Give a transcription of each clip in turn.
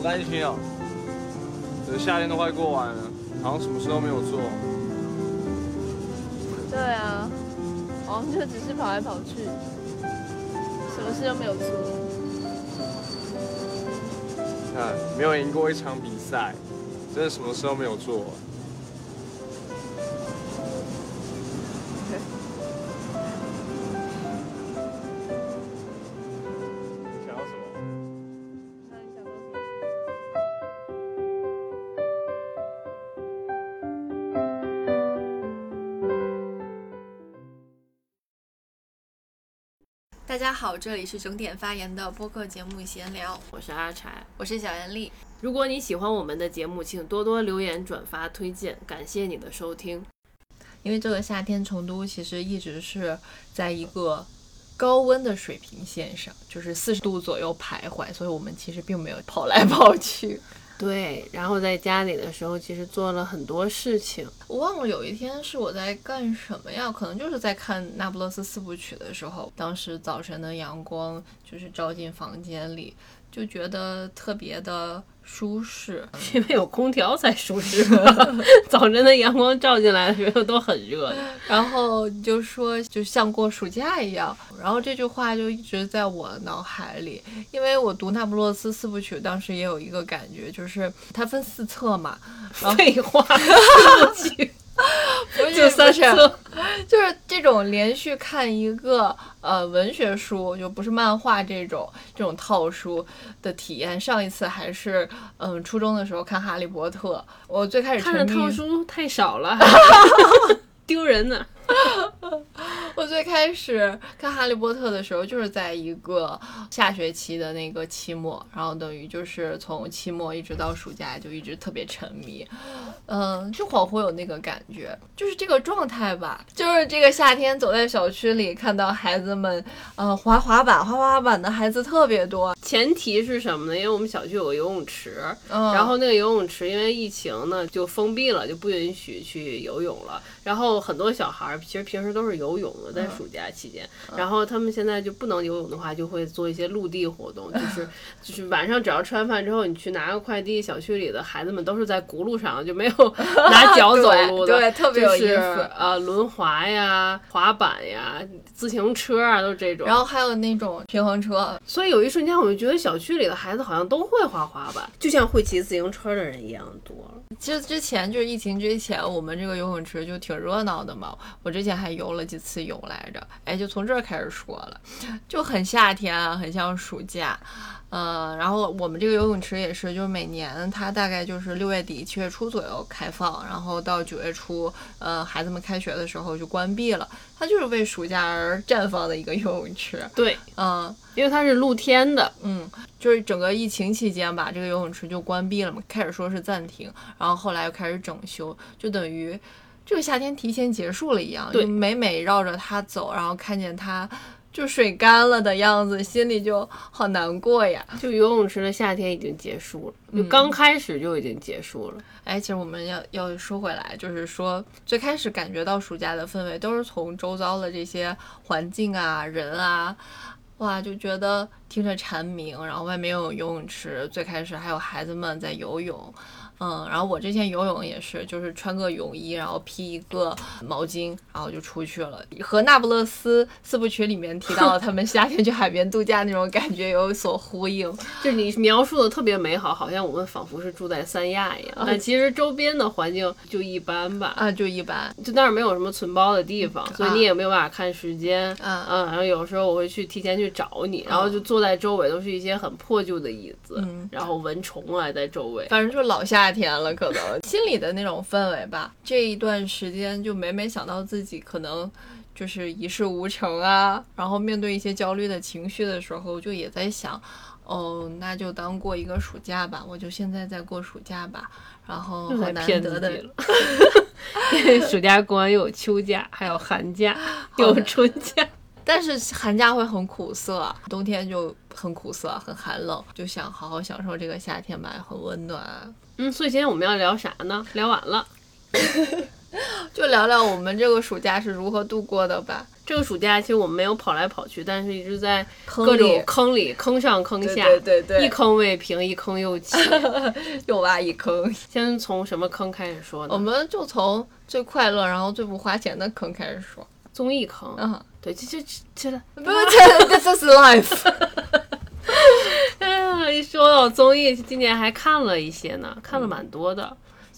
不甘心啊！这夏天都快过完了，好像什么事都没有做。对啊，好像就只是跑来跑去，什么事都没有做。看，没有赢过一场比赛，真的什么事都没有做。想家好，这里是整点发言的播客节目闲聊，我是阿柴。我是小严丽。如果你喜欢我们的节目，请多多留言、转发、推荐，感谢你的收听。因为这个夏天，成都其实一直是在一个高温的水平线上，就是四十度左右徘徊，所以我们其实并没有跑来跑去。对，然后在家里的时候，其实做了很多事情。我忘了有一天是我在干什么呀？可能就是在看《那不勒斯四部曲》的时候，当时早晨的阳光就是照进房间里，就觉得特别的舒适。因为有空调才舒适，早晨的阳光照进来的时候都很热的。然后就说就像过暑假一样，然后这句话就一直在我脑海里，因为我读《那不勒斯四部曲》，当时也有一个感觉，就是它分四册嘛，然后废话，不是就三不是。就是这种连续看一个呃文学书，就不是漫画这种这种套书的体验。上一次还是嗯初中的时候看《哈利波特》，我最开始看的套书太少了，丢人呢。我最开始看《哈利波特》的时候，就是在一个下学期的那个期末，然后等于就是从期末一直到暑假，就一直特别沉迷。嗯，就恍惚有那个感觉，就是这个状态吧。就是这个夏天走在小区里，看到孩子们，呃，滑滑板、滑滑板的孩子特别多。前提是什么呢？因为我们小区有个游泳池，嗯，然后那个游泳池因为疫情呢就封闭了，就不允许去游泳了。然后很多小孩儿其实平时都是游泳的，在暑假期间。然后他们现在就不能游泳的话，就会做一些陆地活动，就是 就是晚上只要吃完饭之后，你去拿个快递，小区里的孩子们都是在轱辘上，就没有 拿脚走路的，对对特别有意思就是呃，轮滑呀、滑板呀、自行车啊，都是这种。然后还有那种平衡车，所以有一瞬间，我就觉得小区里的孩子好像都会滑滑板，就像会骑自行车的人一样多了。其实之前就是疫情之前，我们这个游泳池就挺热闹的嘛。我之前还游了几次泳来着，哎，就从这儿开始说了，就很夏天啊，很像暑假。嗯，然后我们这个游泳池也是，就是每年它大概就是六月底七月初左右开放，然后到九月初，呃，孩子们开学的时候就关闭了。它就是为暑假而绽放的一个游泳池。对，嗯，因为它是露天的，嗯，就是整个疫情期间吧，这个游泳池就关闭了嘛，开始说是暂停，然后后来又开始整修，就等于这个夏天提前结束了一样，对就每每绕着它走，然后看见它就水干了的样子，心里就好难过呀。就游泳池的夏天已经结束了，就刚开始就已经结束了。哎，其实我们要要说回来，就是说最开始感觉到暑假的氛围，都是从周遭的这些环境啊、人啊，哇，就觉得听着蝉鸣，然后外面又有游泳池，最开始还有孩子们在游泳。嗯，然后我之前游泳也是，就是穿个泳衣，然后披一个毛巾，然后就出去了，和《那不勒斯四部曲》里面提到的 他们夏天去海边度假那种感觉有所呼应。就你描述的特别美好，好像我们仿佛是住在三亚一样，但其实周边的环境就一般吧。啊，就一般。就那儿没有什么存包的地方，所以你也没有办法看时间。啊嗯，然后有时候我会去提前去找你，然后就坐在周围都是一些很破旧的椅子，嗯然后蚊虫啊在周围。反正就老夏天了，可能心里的那种氛围吧。这一段时间就每每想到自己可能就是一事无成啊，然后面对一些焦虑的情绪的时候，就也在想，哦，那就当过一个暑假吧，我就现在在过暑假吧。然后很又在骗难得的 暑假过完又有秋假，还有寒假，有春假。但是寒假会很苦涩，冬天就很苦涩，很寒冷，就想好好享受这个夏天吧，很温暖。嗯，所以今天我们要聊啥呢？聊完了，就聊聊我们这个暑假是如何度过的吧。这个暑假其实我们没有跑来跑去，但是一直在各种里坑里，坑上坑下，对对对对一坑未平，一坑又起。又挖一坑。先从什么坑开始说呢我？们就从最快乐，然后最不花钱的坑开始说。综艺坑。嗯，对，就就就这，不是这这是 life。哎呀，一说到综艺，今年还看了一些呢，看了蛮多的。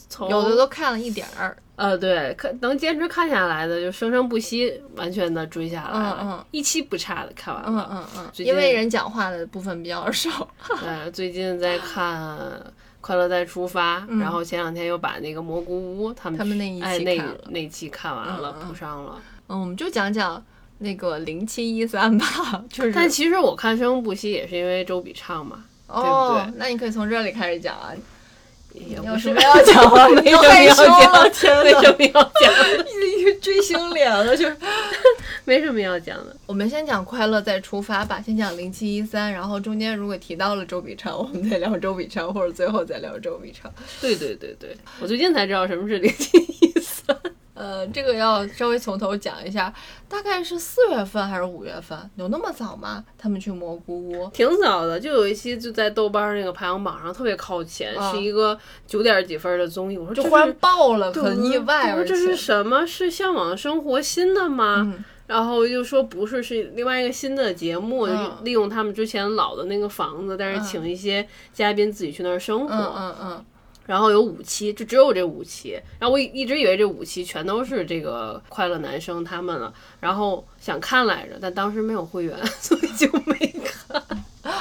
从有的都看了一点儿。呃，对，看能坚持看下来的，就生生不息，完全的追下来了，嗯嗯一期不差的看完嗯了。嗯嗯，嗯因为人讲话的部分比较少。对，最近在看《快乐再出发》然后前两天又把那个蘑菇屋他们嗯他们那一期哎那那期看完了，补上了。嗯，我们就讲讲那个零七一三吧，就是但其实我看生生不息也是因为周笔畅嘛，哦，对不对那你可以从这里开始讲啊。有 什么要讲吗？没你都什么要害羞了，讲，天为什，么要讲？一个追星脸了，就是。没什么要讲的。我们先讲快乐再出发吧，先讲零七一三，然后中间如果提到了周笔畅，我们再聊周笔畅，或者最后再聊周笔畅。对对对对，我最近才知道什么是零七一三。呃，这个要稍微从头讲一下，大概是四月份还是五月份？有那么早吗？他们去蘑菇屋。挺早的，就有一期就在豆瓣那个排行榜上特别靠前，啊是一个九点几分的综艺。我说这就忽然爆了，很意外，我说这是什么？是向往生活新的吗？嗯然后又说不是，是另外一个新的节目，利用他们之前老的那个房子，但是嗯请一些嘉宾自己去那儿生活。嗯嗯嗯，然后有五期，就只有这五期。然后我一直以为这五期全都是这个快乐男生他们了，然后想看来着，但当时没有会员，所以就没看。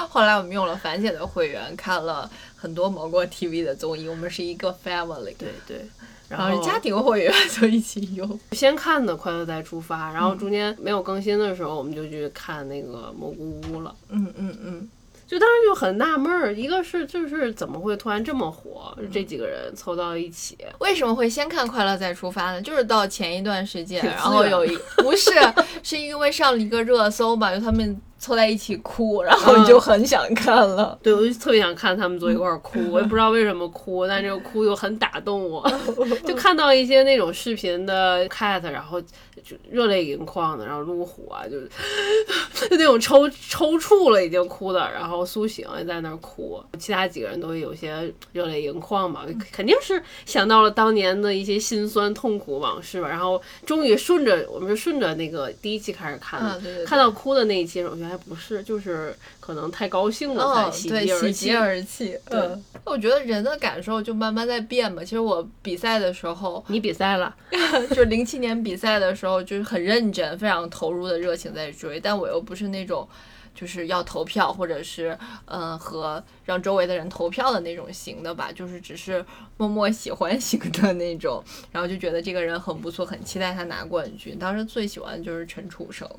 后来我们用了樊姐的会员，看了很多蘑菇 TV 的综艺，我们是一个 family。对对。然然后家庭会员就一起用。先看的《快乐再出发》，然后中间没有更新的时候，我们就去看那个蘑菇屋了。嗯嗯嗯，就当时就很纳闷儿，一个是就是怎么会突然这么火，这几个人凑到一起，为什么会先看《快乐再出发》呢？就是到前一段时间，然后有。一不是，是因为上了一个热搜吧，就他们凑在一起哭，然后你就很想看了。对我就特别想看他们坐一块儿哭，我也不知道为什么哭，但这个哭又很打动我，就看到一些那种视频的 cat，然后就热泪盈眶的，然后路虎啊，就 就那种抽抽搐了已经哭的，然后苏醒也在那儿哭，其他几个人都有些热泪盈眶嘛，肯定是想到了当年的一些辛酸痛苦往事吧，然后终于顺着我们是顺着那个第一期开始看的，啊对对对。看到哭的那一期，我觉得还不是，就是可能太高兴了才哦，喜对，极而泣喜极。而泣。嗯，我觉得人的感受就慢慢在变嘛。其实我比赛的时候，你比赛了，就零七年比赛的时候，就是很认真、非常投入的热情在追，但我又不是那种。就是要投票，或者是嗯、呃和让周围的人投票的那种型的吧，就是只是默默喜欢型的那种，然后就觉得这个人很不错，很期待他拿冠军。当时最喜欢的就是陈楚生，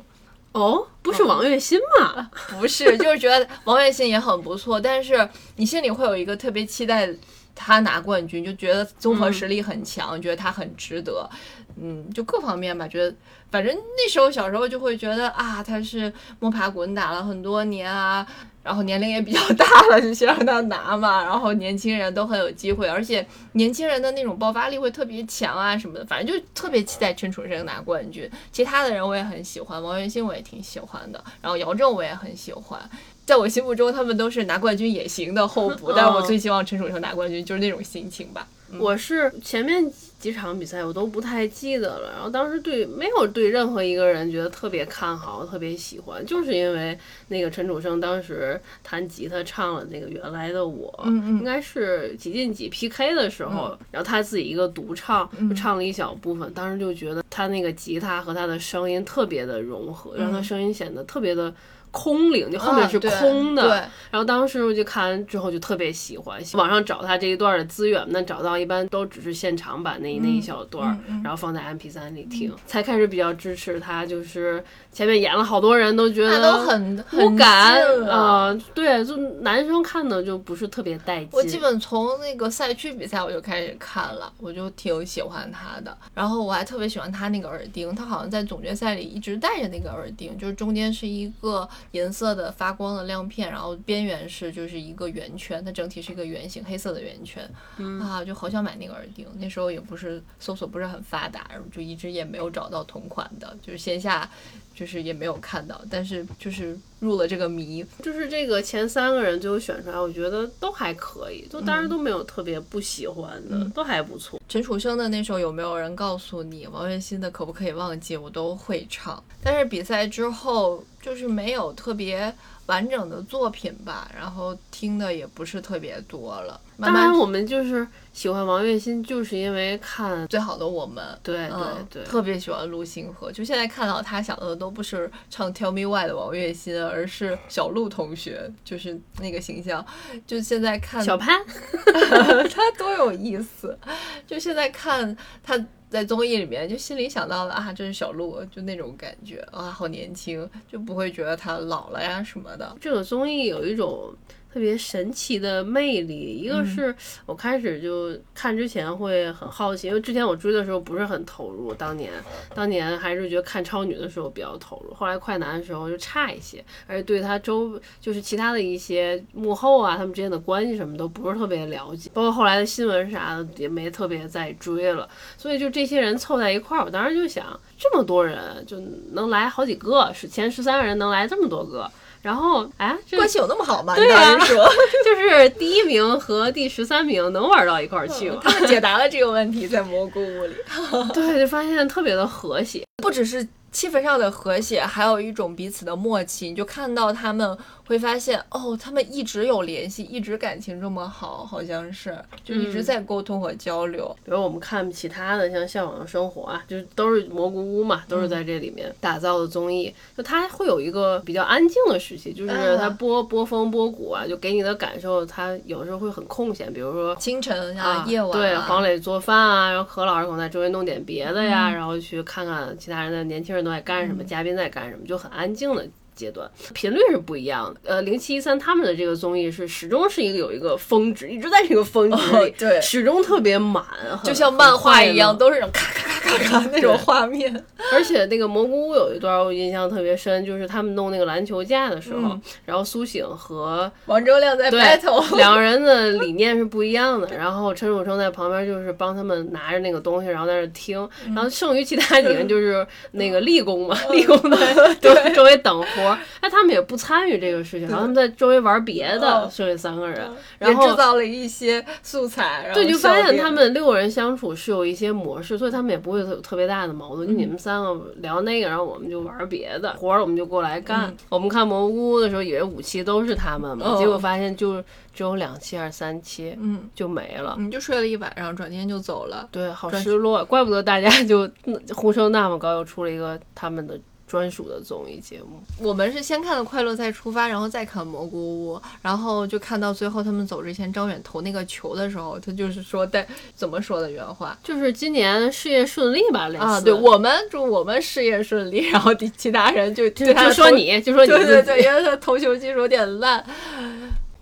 哦，不是王栎鑫吗？不是，就是觉得王栎鑫也很不错，但是你心里会有一个特别期待他拿冠军，就觉得综合实力很强，觉得他很值得，嗯，就各方面吧，觉得反正那时候小时候就会觉得啊，他是摸爬滚打了很多年啊。然后年龄也比较大了，就先让他拿嘛。然后年轻人都很有机会，而且年轻人的那种爆发力会特别强啊什么的。反正就特别期待陈楚生拿冠军。其他的人我也很喜欢，王栎鑫我也挺喜欢的，然后姚政我也很喜欢。在我心目中，他们都是拿冠军也行的候补，但是我最希望陈楚生拿冠军，就是那种心情吧。我是前面几场比赛我都不太记得了，然后当时对没有对任何一个人觉得特别看好、特别喜欢，就是因为那个陈楚生当时弹吉他唱了那个原来的我，嗯嗯应该是几进几 PK 的时候，然后他自己一个独唱，就唱了一小部分，当时就觉得他那个吉他和他的声音特别的融合，让他声音显得特别的。空灵，就后面是空的，对然后当时我就看完之后就特别喜欢，网上找他这一段的资源，但找到一般都只是现场版那那一小段儿，然后放在 MP 3里听，才开始比较支持他。就是前面演了好多人都觉得那都很无感很近了啊、对，就男生看的就不是特别带劲。我基本从那个赛区比赛我就开始看了，我就挺喜欢他的。然后我还特别喜欢他那个耳钉，他好像在总决赛里一直戴着那个耳钉，就是中间是一个银色的发光的亮片，然后边缘是就是一个圆圈，它整体是一个圆形黑色的圆圈。啊，就好想买那个耳钉。那时候也不是搜索不是很发达，就一直也没有找到同款的，就是线下就是也没有看到，但是就是入了这个迷。就是这个前三个人最后选出来，我觉得都还可以，就当然都没有特别不喜欢的，都还不错。陈楚生的那首有没有人告诉你？王栎鑫的可不可以忘记？我都会唱，但是比赛之后就是没有特别完整的作品吧，然后听的也不是特别多了。慢慢当然，我们就是喜欢王栎鑫，就是因为看最好的我们，对对嗯对，特别喜欢陆星河。就现在看到他想到的都不是唱《Tell Me Why》的王栎鑫，而是小鹿同学，就是那个形象。就现在看小潘，他多有意思。就现在看他在综艺里面，就心里想到了啊，这是小鹿，就那种感觉啊，好年轻，就不会觉得他老了呀什么的。这个综艺有一种特别神奇的魅力。一个是我开始就看之前会很好奇，因为之前我追的时候不是很投入，当年当年还是觉得看超女的时候比较投入，后来快男的时候就差一些，而且对他周就是其他的一些幕后啊，他们之间的关系什么都不是特别了解，包括后来的新闻啥的也没特别再追了。所以就这些人凑在一块儿，我当时就想，这么多人就能来好几个，是前十三个人能来这么多个。然后，哎，这关系有那么好吗？对你当呀时说，就是第一名和第十三名能玩到一块儿去吗？他们解答了这个问题，在蘑菇屋里。对，就发现特别的和谐。不只是气氛上的和谐，还有一种彼此的默契。你就看到他们会发现，哦，他们一直有联系，一直感情这么好，好像是就一直在沟通和交流。比如我们看其他的，像《向往的生活》啊，就是都是蘑菇屋嘛，都是在这里面打造的综艺。就它会有一个比较安静的时期，就是它播播风播谷啊，就给你的感受，它有时候会很空闲。比如说清晨啊，啊，夜晚、对，黄磊做饭啊，然后何老师可能在周围弄点别的呀，然后去看看其他人的年轻人都在干什么，嘉宾在干什么，就很安静的。阶段频率是不一样的，呃，零七一三他们的这个综艺是始终是一个有一个峰值，一直在这个峰值里，对始终特别满，就像漫画一样，都是那种咔咔咔咔咔那种画面。而且那个蘑菇屋有一段我印象特别深，就是他们弄那个篮球架的时候，嗯然后苏醒和王铮亮在对 battle，两个人的理念是不一样的。然后陈楚生在旁边就是帮他们拿着那个东西，然后在那听。然后剩余其他几个人就是那个立功嘛，立功在周周围等活儿。哎，他们也不参与这个事情，然后他们在周围玩别的，嗯剩下三个人，也然后制造了一些素材，然后对，就发现他们六个人相处是有一些模式，所以他们也不会有特别大的矛盾。就你们三个聊那个，然后我们就玩别的活儿，我们就过来干。我们看蘑菇屋的时候，以为五期都是他们嘛，嗯结果发现就只有两期还是三期，嗯，就没了。你就睡了一晚上，转天就走了。对，好失落，怪不得大家就呼声那么高，又出了一个他们的专属的综艺节目。我们是先看了《快乐再出发》，然后再看《蘑菇屋》，然后就看到最后他们走之前，张远投那个球的时候，他就是说带怎么说的原话就是今年事业顺利吧，类似啊？对我们就我们事业顺利，然后第其他人就对他就说你，就说你对对对，因为他投球技术有点烂。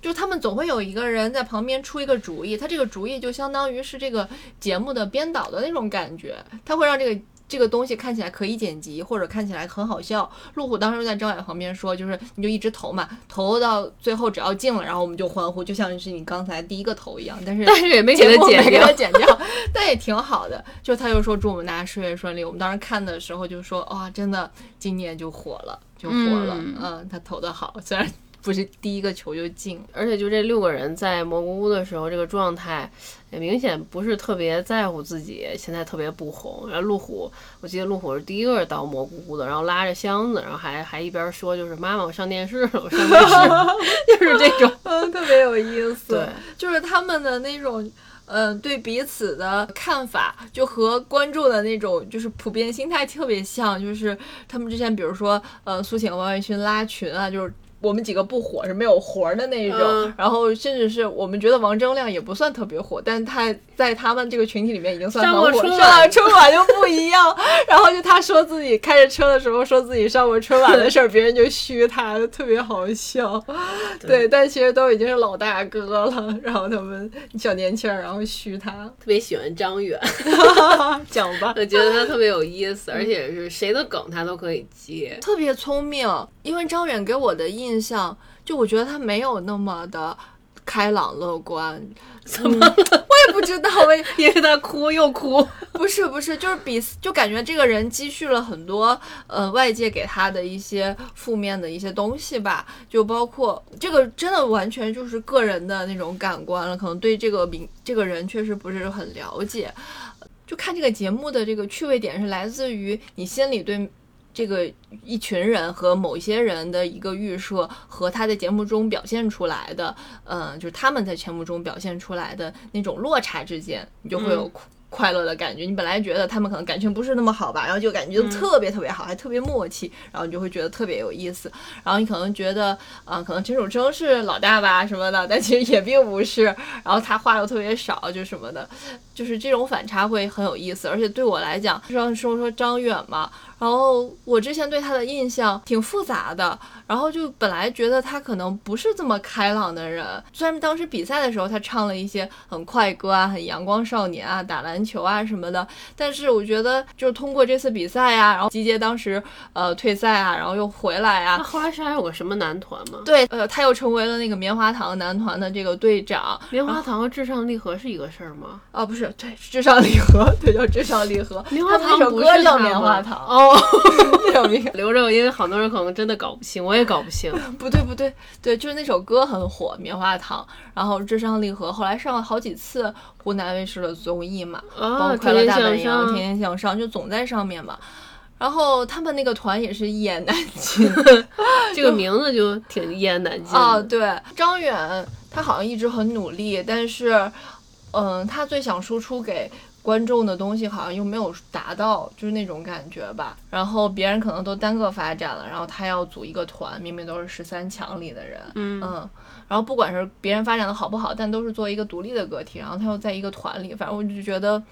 就他们总会有一个人在旁边出一个主意，他这个主意就相当于是这个节目的编导的那种感觉，他会让这个这个东西看起来可以剪辑，或者看起来很好笑。路虎当时在张远旁边说，就是你就一直投嘛，投到最后只要进了，然后我们就欢呼，就像是你刚才第一个投一样。但是 但是也没给他剪掉没给他。剪掉，但也挺好的。就他就说祝我们大家事业顺利。我们当时看的时候就说哇，真的今年就火了，就火了。嗯嗯，他投的好，虽然不是第一个球就进。而且就这六个人在蘑菇屋的时候，这个状态也明显不是特别在乎自己现在特别不红。然后路虎，我记得路虎是第一个到蘑菇屋的，然后拉着箱子，然后还还一边说就是妈妈我上电视了，我上电视了，就是这种。嗯，特别有意思。对，就是他们的那种。嗯，对彼此的看法就和观众的那种就是普遍心态特别像，就是他们之前比如说，呃，苏醒、王栎鑫拉群啊，就是我们几个不火是没有活儿的那一种，嗯然后甚至是我们觉得王铮亮也不算特别火，但是他在他们这个群体里面已经算上很火，过春晚春晚就不一样。然后就他说自己开着车的时候说自己上过春晚的事儿，别人就嘘他，就特别好笑。对，但其实都已经是老大哥了，然后他们小年轻儿，然后嘘他，特别喜欢张远，讲吧。我觉得他特别有意思，而且是谁的梗他都可以接。特别聪明，因为张远给我的印象，就我觉得他没有那么的开朗乐观。怎么？我也不知道，为 也是他哭又哭。不是不是，就是比就感觉这个人积蓄了很多呃外界给他的一些负面的一些东西吧，就包括这个真的完全就是个人的那种感官了，可能对这个名这个人确实不是很了解。就看这个节目的这个趣味点是来自于你心里对。这个一群人和某一些人的一个预设，和他在节目中表现出来的，嗯，就是他们在节目中表现出来的那种落差之间，你就会有快乐的感觉。你本来觉得他们可能感情不是那么好吧，然后就感觉特别特别好，还特别默契，然后你就会觉得特别有意思。然后你可能觉得，啊，可能陈楚生是老大吧什么的，但其实也并不是。然后他话又特别少，就什么的，就是这种反差会很有意思。而且对我来讲，就像说说张远嘛。然后我之前对他的印象挺复杂的，然后就本来觉得他可能不是这么开朗的人。虽然当时比赛的时候他唱了一些很快歌啊、很阳光少年啊、打篮球啊什么的，但是我觉得就是通过这次比赛啊，然后集结当时呃退赛啊，然后又回来啊。后来是还有个什么男团吗？对，呃，他又成为了那个棉花糖男团的这个队长。棉花糖和至上励合是一个事儿吗？啊，不是，对，至上励合，对，叫至上励合。棉花糖那首歌叫棉花糖哦。那首名 留着，因为好多人可能真的搞不清，我也搞不清。不对不对，对，就是那首歌很火，《棉花糖》，然后至上励合后来上了好几次湖南卫视的综艺嘛，包括《快乐大本营》《天天向上》，就总在上面嘛。然后他们那个团也是一言难尽，这个名字就挺一言难尽啊。对，张远他好像一直很努力，但是，嗯，他最想输出给。观众的东西好像又没有达到，就是那种感觉吧。然后别人可能都单个发展了，然后他要组一个团，明明都是十三强里的人，嗯嗯。然后不管是别人发展的好不好，但都是作为一个独立的个体，然后他又在一个团里，反正我就觉得，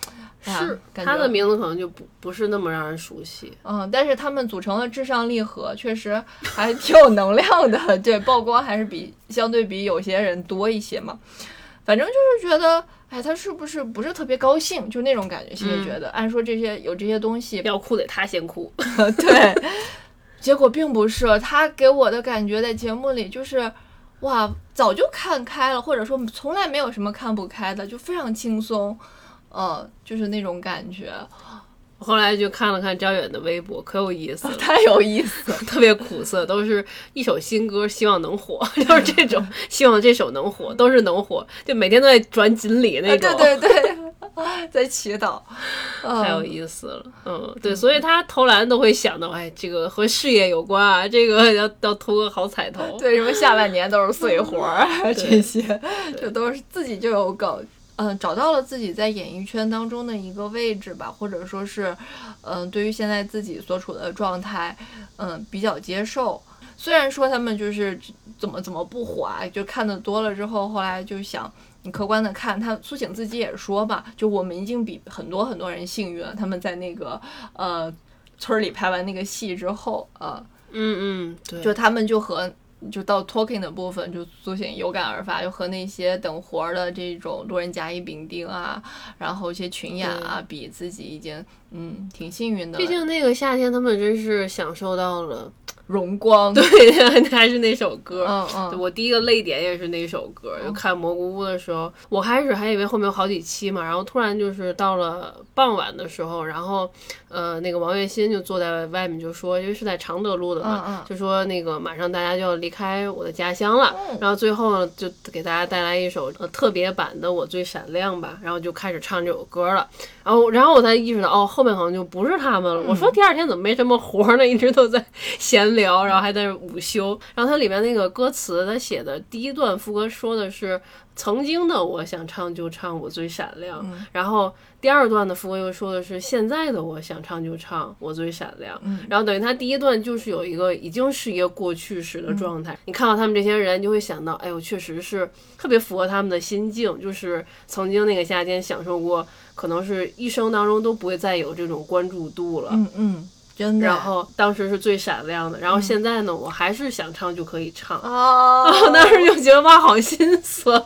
是他的名字可能就不不是那么让人熟悉。嗯，但是他们组成了至上励合，确实还挺有能量的，对，曝光还是比相对比有些人多一些嘛。反正就是觉得。哎，他是不是不是特别高兴？就那种感觉，心里觉得，按说这些有这些东西要哭得他先哭，对。结果并不是，他给我的感觉在节目里就是，哇，早就看开了，或者说从来没有什么看不开的，就非常轻松，嗯，就是那种感觉。后来就看了看张远的微博，可有意思了，太有意思，特别苦涩，都是一首新歌，希望能火，就是这种，希望这首能火，都是能火，就每天都在转锦鲤那种，对对对，在祈祷，太有意思了，嗯，对，所以他投篮都会想到，哎，这个和事业有关啊，这个要要投个好彩头，对，什么下半年都是碎活儿这些，这都是自己就有梗。嗯，找到了自己在演艺圈当中的一个位置吧，或者说是，嗯，对于现在自己所处的状态，嗯，比较接受。虽然说他们就是怎么怎么不火啊，就看的多了之后，后来就想，你客观的看，他苏醒自己也说嘛，就我们已经比很多很多人幸运了。他们在那个呃村里拍完那个戏之后，呃，嗯嗯，对，就他们就和。就到 talking 的部分，就苏醒有感而发，就和那些等活儿的这种路人甲乙丙丁啊，然后一些群演啊，比自己已经嗯挺幸运的。毕竟那个夏天，他们真是享受到了。荣光，对，还是那首歌。嗯嗯，我第一个泪点也是那首歌。就看蘑菇屋的时候，我开始还以为后面有好几期嘛，然后突然就是到了傍晚的时候，然后呃，那个王栎鑫就坐在外面就说，因为是在常德录的嘛，就说那个马上大家就要离开我的家乡了，然后最后就给大家带来一首呃特别版的《我最闪亮》吧，然后就开始唱这首歌了。然后然后我才意识到，哦，后面好像就不是他们了。我说第二天怎么没什么活呢？一直都在闲。聊，然后还在午休，然后它里面那个歌词，它写的第一段副歌说的是曾经的我想唱就唱我最闪亮，然后第二段的副歌又说的是现在的我想唱就唱我最闪亮，然后等于他第一段就是有一个已经是一个过去时的状态，你看到他们这些人就会想到，哎呦，确实是特别符合他们的心境，就是曾经那个夏天享受过，可能是一生当中都不会再有这种关注度了，嗯嗯。然后当时是最闪亮的，然后现在呢，我还是想唱就可以唱。哦，当时就觉得哇，好心酸。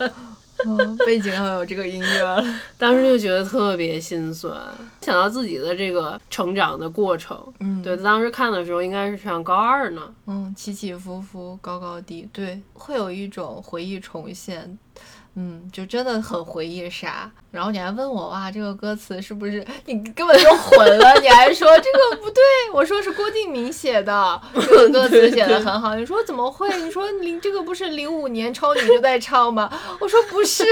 背景要有这个音乐了，当时就觉得特别心酸。想到自己的这个成长的过程。嗯，对，当时看的时候应该是上高二呢。嗯，起起伏伏，高高低，对，会有一种回忆重现。嗯，就真的很回忆杀。然后你还问我哇，这个歌词是不是你根本就混了？你还说这个不对，我说是郭敬明写的，这个歌 词写的很好。你说怎么会？你说零这个不是零五年超女就在唱吗？我说不是，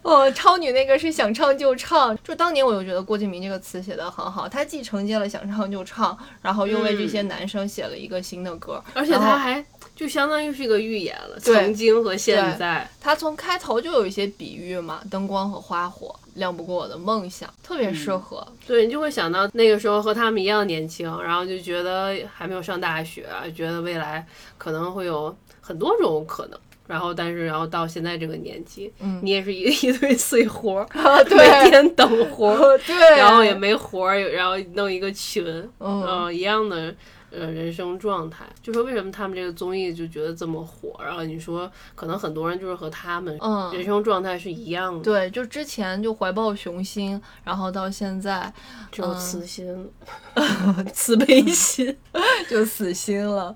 哦，超女那个是想唱就唱。就当年我就觉得郭敬明这个词写的很好，他既承接了想唱就唱，然后又为这些男生写了一个新的歌，而且他还就相当于是一个预言了，曾经和现在。他从开头就有一些比喻嘛，灯光和花火，亮不过我的梦想，特别适合。对你就会想到那个时候和他们一样年轻，然后就觉得还没有上大学，觉得未来可能会有很多种可能。然后，但是，然后到现在这个年纪，嗯你也是一 一堆碎活 每天等活儿，对，然后也没活儿，然后弄一个群，嗯呃，一样的呃人生状态。就说为什么他们这个综艺就觉得这么火？然后你说可能很多人就是和他们嗯人生状态是一样的，对，就之前就怀抱雄心，然后到现在就死心嗯慈心、慈悲心。就死心了，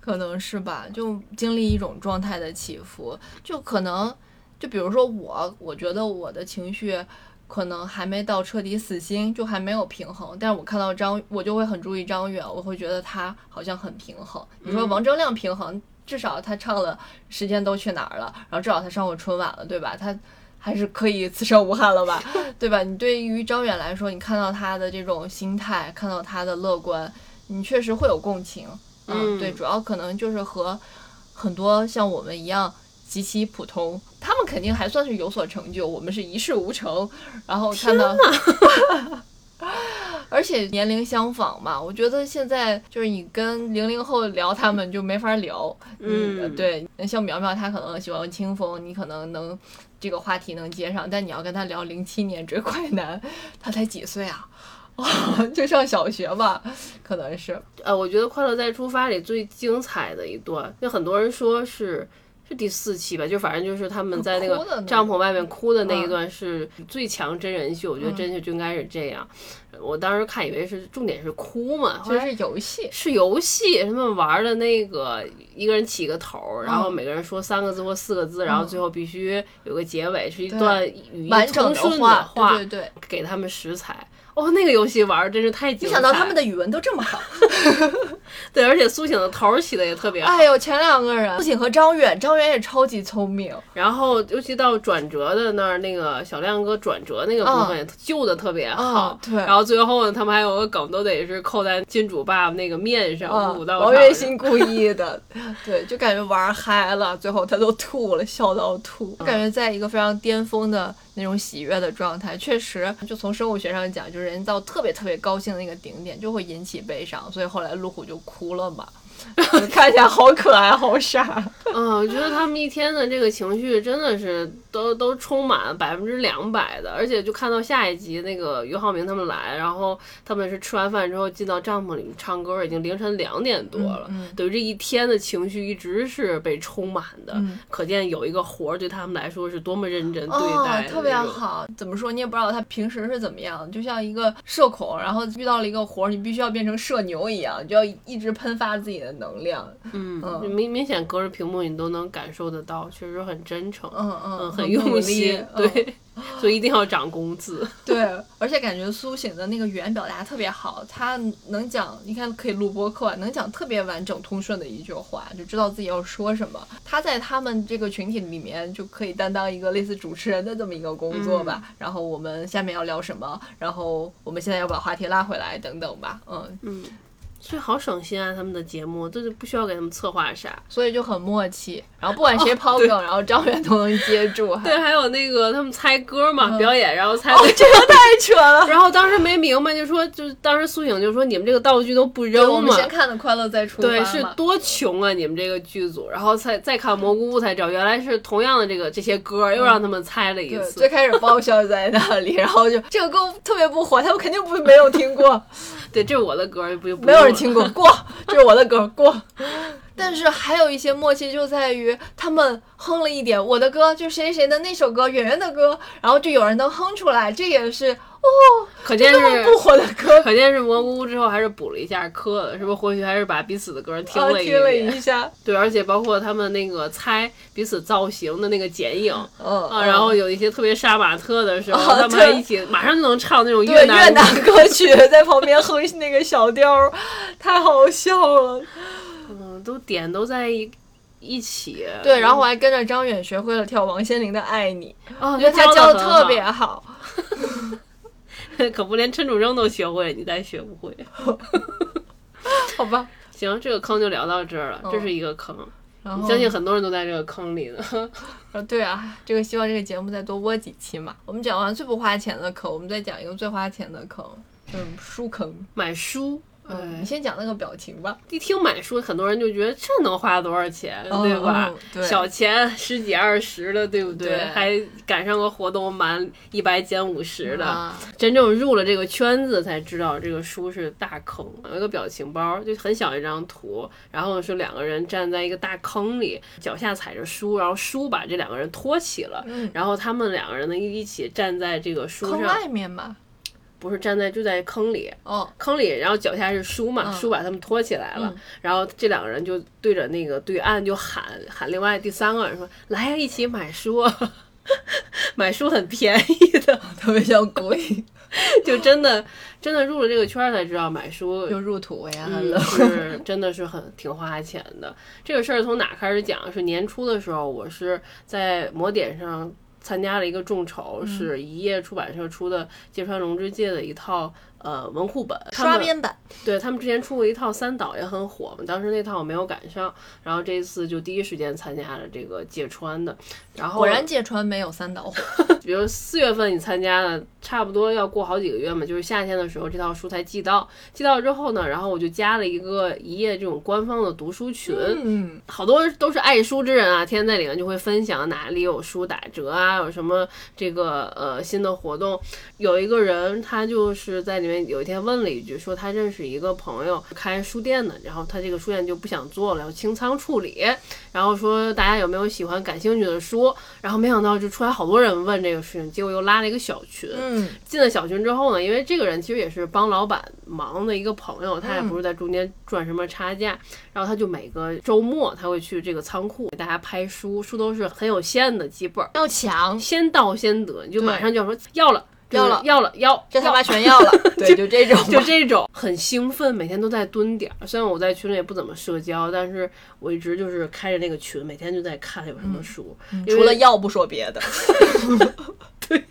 可能是吧？就经历一种状态的起伏，就可能，就比如说我，我觉得我的情绪可能还没到彻底死心，就还没有平衡。但是我看到张，我就会很注意张远，我会觉得他好像很平衡。你说嗯王铮亮平衡，至少他唱了《时间都去哪儿了》，然后至少他上过春晚了，对吧？他。还是可以此生无憾了吧，对吧？你对于张远来说，你看到他的这种心态，看到他的乐观，你确实会有共情。嗯对，主要可能就是和很多像我们一样极其普通，他们肯定还算是有所成就，我们是一事无成。然后看到，而且年龄相仿嘛，我觉得现在就是你跟零零后聊他们就没法聊。嗯对，像苗苗她可能喜欢清风，你可能能这个话题能接上，但你要跟他聊零七年追快男，他才几岁啊？哦，就上小学吧，可能是。呃，我觉得《快乐再出发》里最精彩的一段，就很多人说是是第四期吧，就反正就是他们在那个帐篷外面哭的那一嗯段是最强真人秀，我觉得真人秀就应该是这样。我当时看以为是重点是哭嘛，后来是游戏，是游戏，他们玩的那个一个人起个头儿，然后嗯每个人说三个字或四个字，然后最后必须有个结尾，是一段完整通顺话，话，对对对。给他们食材。哦，那个游戏玩儿真是太精彩！没想到他们的语文都这么好。对，而且苏醒的头儿起的也特别好。哎呦，前两个人，苏醒和张远，张远也超级聪明。然后尤其到转折的那儿，那个小亮哥转折那个部分救的特别好。嗯对然后最后呢，他们还有个梗，都得是扣在金主爸爸那个面上，啊，舞到王栎鑫故意的，对，就感觉玩嗨了，最后他都吐了，笑到吐，感觉在一个非常巅峰的那种喜悦的状态。确实，就从生物学上讲，就是人到特别特别高兴的那个顶点，就会引起悲伤，所以后来路虎就哭了嘛，看起来好可爱，好傻。嗯，我觉得他们一天的这个情绪真的是都都充满百分之两百的，而且就看到下一集那个俞灏明他们来，然后他们是吃完饭之后进到帐篷里面唱歌，已经凌晨两点多了，嗯等于这一天的情绪一直是被充满的，嗯可见有一个活儿对他们来说是多么认真对哦待的、，特别。好。怎么说？你也不知道他平时是怎么样，就像一个社恐，然后遇到了一个活儿，你必须要变成社牛一样，就要一直喷发自己的能量。嗯，嗯明明显隔着屏幕你都能感受得到，确实很真诚，嗯嗯，嗯，很用心，嗯对，所以一定要涨工资。对，而且感觉苏醒的那个语言表达特别好，他能讲，你看可以录播课，能讲特别完整通顺的一句话，就知道自己要说什么。他在他们这个群体里面就可以担当一个类似主持人的这么一个工作吧。然后我们下面要聊什么，然后我们现在要把话题拉回来等等吧。嗯，嗯，所以好省心啊，他们的节目就是不需要给他们策划啥。所以就很默契。然后不管谁抛梗，然后张远都能接住。对，还有那个他们猜歌嘛，嗯表演，然后猜哦，这个太扯了。然后当时没明白，就说就是当时苏醒就说你们这个道具都不，扔嘛。我们先看的《快乐再出发》对，是多穷啊！你们这个剧组，然后才再看蘑菇屋才知道，原来是同样的这个这些歌，又让他们猜了一对，次。最开始爆笑在那里，然后就这个歌特别不火，他们肯定不没有听过，对，这是我的歌，不就不没有人听过，过，这是我的歌，过。但是还有一些默契就在于他们哼了一点我的歌，就谁谁的那首歌，圆圆的歌，然后就有人能哼出来，这也是哦可见是不火的歌，可见是蘑菇屋之后还是补了一下课的，是不是？或许还是把彼此的歌听了一啊听了。一下，对，而且包括他们那个猜彼此造型的那个剪影嗯啊，然后有一些特别杀马特的时候，哦他们还一起马上就能唱那种越南越南歌曲在旁边哼那个小调，太好笑了。嗯，都点都在一一起。对，然后我还跟着张远学会了跳王心凌的《爱你》，哦，我觉得他教教的的特别好。可不连陈楚生都学会了，你再学不会。好吧，行，这个坑就聊到这儿了，这嗯是一个坑，然后相信很多人都在这个坑里呢。呃，对啊，这个希望这个节目再多播几期嘛。我们讲完最不花钱的坑，我们再讲一个最花钱的坑，就是书坑。买书，嗯，哎你先讲那个表情吧。一听买书，很多人就觉得这能花多少钱，对吧？小钱十几二十的，对不对？对还赶上个活动满一百减五十的，啊，真正入了这个圈子才知道这个书是大坑。有一个表情包，就很小一张图，然后是两个人站在一个大坑里，脚下踩着书，然后书把这两个人托起了，嗯然后他们两个人呢一起站在这个书上，坑外面吧。不是站在就在坑里，哦，坑里，然后脚下是书嘛，嗯书把他们托起来了，嗯然后这两个人就对着那个对岸就喊喊另外第三个人说：“来呀，一起买书啊，买书很便宜的。特别像鬼，”就真的真的入了这个圈儿才知道买书就入土为安嗯了。是真的是很挺花钱的。这个事儿从哪开始讲？是年初的时候，我是在某点上参加了一个众筹，嗯。是一夜出版社出的芥川龙之介的一套呃文库本，刷边版，对他们之前出过一套三岛也很火嘛，当时那套我没有赶上，然后这一次就第一时间参加了这个芥川的，然后果然芥川没有三岛火。比如四月份你参加了，差不多要过好几个月嘛，就是夏天的时候这套书才寄到，寄到之后呢，然后我就加了一个一页这种官方的读书群，嗯，好多都是爱书之人啊，天天在里面就会分享哪里有书打折啊，有什么这个呃新的活动。有一个人他就是在里面有一天问了一句，说他认识一个朋友开书店的，然后他这个书店就不想做了，要清仓处理，然后说大家有没有喜欢感兴趣的书，然后没想到就出来好多人问这个事情，结果又拉了一个小群，嗯，进了小群之后呢，因为这个人其实也是帮老板忙的一个朋友，他也不是在中间赚什么差价，然后他就每个周末他会去这个仓库给大家拍书，书都是很有限的几本儿，要抢，先到先得，你就马上就要说要了，要了要了，要，这他妈全要了。对，就这种，就这种很兴奋，每天都在蹲点儿。虽然我在群里也不怎么社交，但是我一直就是开着那个群，每天就在看有什么书。除了要不说别的。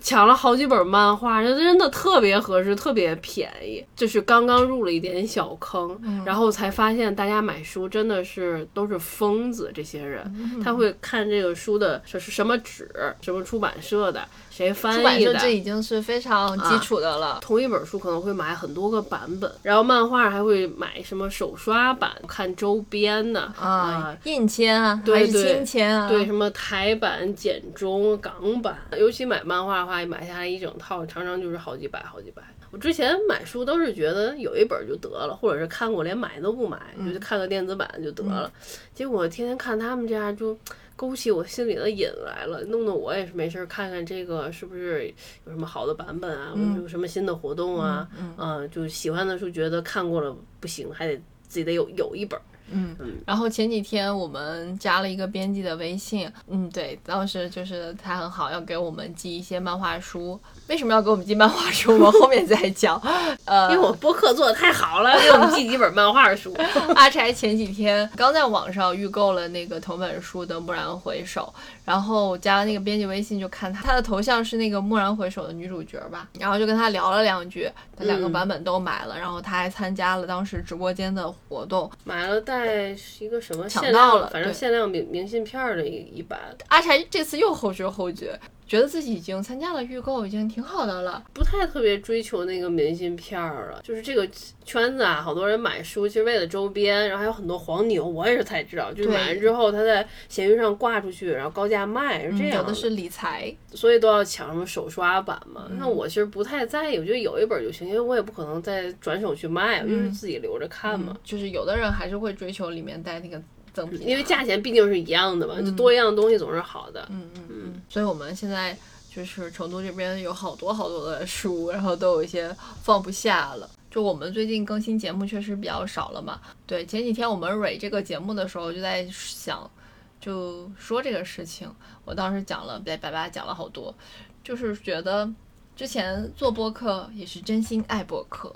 抢了好几本漫画，这真的特别合适，特别便宜。就是刚刚入了一点小坑，然后才发现大家买书真的是都是疯子。这些人、他会看这个书的这是什么纸，什么出版社的，谁翻出版译的。社这已经是非常基础的了。同一本书可能会买很多个版本，然后漫画还会买什么手刷版，看周边的啊，印签啊，对还是对亲签啊？对，什么台版、简中、港版，尤其买漫画的话，买下来一整套，常常就是好几百、好几百。我之前买书都是觉得有一本就得了，或者是看过连买都不买，嗯就看个电子版就得了。结果天天看他们这样，就勾起我心里的瘾来了，弄得我也是没事儿看看这个是不是有什么好的版本啊，嗯。有什么新的活动啊，嗯、就喜欢的书觉得看过了不行，还得自己得有有一本儿。然后前几天我们加了一个编辑的微信，嗯，对，当时就是他很好，要给我们寄一些漫画书。为什么要给我们寄漫画书？我们后面再讲。呃，因为我播客做的太好了，给我们寄几本漫画书。阿柴前几天刚在网上预购了那个同本书的《蓦然回首》，然后加了那个编辑微信，就看他他的头像是那个《蓦然回首》的女主角吧，然后就跟他聊了两句，他两个嗯版本都买了，然后他还参加了当时直播间的活动。买了带一个什么抢限量，到了反正限量明明信片儿的一一版，阿柴这次又后知后觉，觉得自己已经参加了预购，已经挺好的了。不太特别追求那个明信片儿了。就是这个圈子啊，好多人买书其实为了周边，然后还有很多黄牛，我也是才知道，就是买完之后他在闲鱼上挂出去，然后高价卖，是这样有的是理财，所以都要抢什么手刷版嘛。嗯那我其实不太在意，我觉得有一本就行，因为我也不可能再转手去卖，就是自己留着看嘛。就是有的人还是会追求里面带那个赠品，因为价钱毕竟是一样的嘛，就多一样东西总是好的。嗯嗯嗯，所以我们现在就是成都这边有好多好多的书，然后都有一些放不下了。就我们最近更新节目确实比较少了嘛。对，前几天我们蕊这个节目的时候就在想，就说这个事情。我当时讲了，在白叭讲了好多，就是觉得之前做播客也是真心爱播客，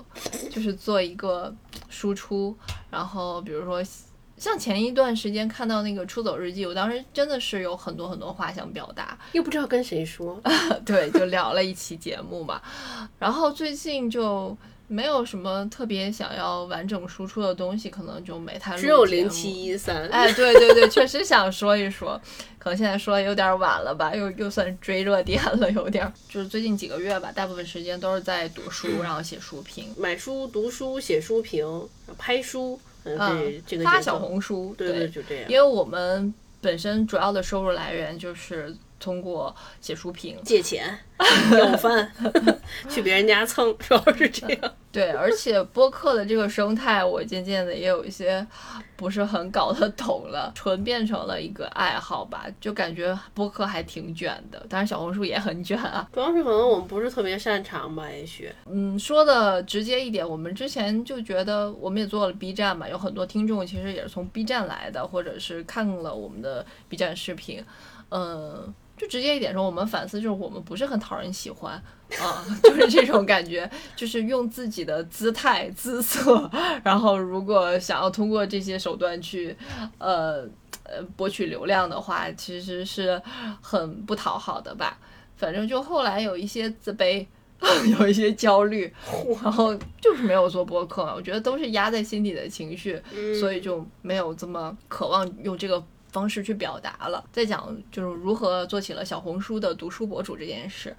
就是做一个输出。然后比如说像前一段时间看到那个《出走日记》，我当时真的是有很多很多话想表达，又不知道跟谁说。对，就聊了一期节目嘛。然后最近就。没有什么特别想要完整输出的东西，可能就没太只有零七一三。哎，对对对，确实想说一说，可能现在说有点晚了吧，又又算追热点了，有点。就是最近几个月吧，大部分时间都是在读书，然后写书评，买书、读书、写书评、拍书，嗯，这个发小红书，对对，就这样。因为我们本身主要的收入来源就是。通过写书评借钱要饭，去别人家蹭，主要是这样。对，而且播客的这个生态，我渐渐的也有一些不是很搞得懂了，纯变成了一个爱好吧。就感觉播客还挺卷的，当然小红书也很卷啊。主要是可能我们不是特别擅长吧，也许。嗯，说的直接一点，我们之前就觉得，我们也做了 B 站嘛，有很多听众其实也是从 B 站来的，或者是看了我们的 B 站视频，嗯。就直接一点说，我们反思就是我们不是很讨人喜欢啊，就是这种感觉，就是用自己的姿态姿色，然后如果想要通过这些手段去，呃呃博取流量的话，其实是很不讨好的吧。反正就后来有一些自卑，有一些焦虑，然后就是没有做播客嘛。我觉得都是压在心底的情绪，所以就没有这么渴望用这个。方式去表达了，在讲就是如何做起了小红书的读书博主这件事。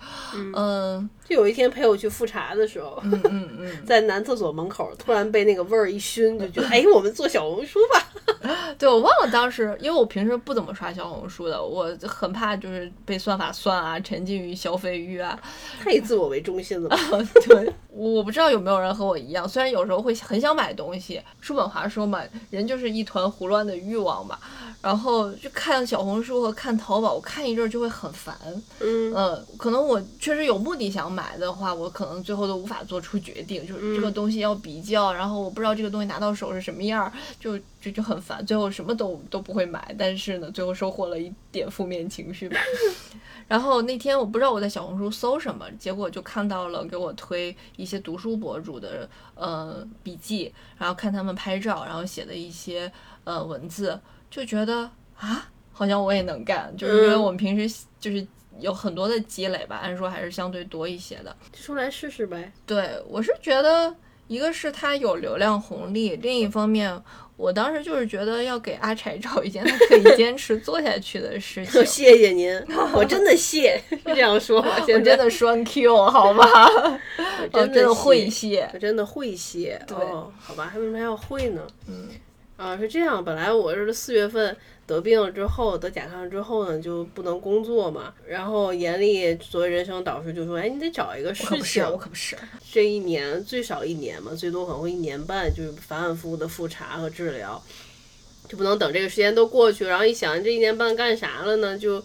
嗯，就有一天陪我去复查的时候，嗯嗯嗯，在男厕所门口突然被那个味儿一熏，就觉得 哎，我们做小红书吧。对，我忘了当时，因为我平时不怎么刷小红书的，我很怕就是被算法算啊，沉浸于消费欲啊，太以自我为中心了。对，我不知道有没有人和我一样，虽然有时候会很想买东西，叔本华说嘛，人就是一团胡乱的欲望嘛。然后就看小红书和看淘宝，我看一阵儿就会很烦。嗯，可能我确实有目的想买的话，我可能最后都无法做出决定，就是这个东西要比较，然后我不知道这个东西拿到手是什么样儿，就就就很烦，最后什么都都不会买。但是呢，最后收获了一点负面情绪吧。然后那天我不知道我在小红书搜什么，结果就看到了给我推一些读书博主的呃笔记，然后看他们拍照，然后写的一些呃文字。就觉得啊，好像我也能干，就是因为我们平时就是有很多的积累吧，按说还是相对多一些的，出来试试呗。对，我是觉得一个是他有流量红利，另一方面，我当时就是觉得要给阿柴找一件他可以 坚持做下去的事情。谢谢您，我真的谢，是这样说吗？我真的双 Q 好吗？我真的会谢，我真的会谢。对，好吧，为什么还要会呢？嗯。啊，是这样。本来我是四月份得病了之后，得甲亢之后呢，就不能工作嘛。然后严厉作为人生导师就说：“哎，你得找一个事情。”我可不是。这一年最少一年嘛，最多可能会一年半，就是反反复复的复查和治疗，就不能等这个时间都过去。然后一想，这一年半干啥了呢？就。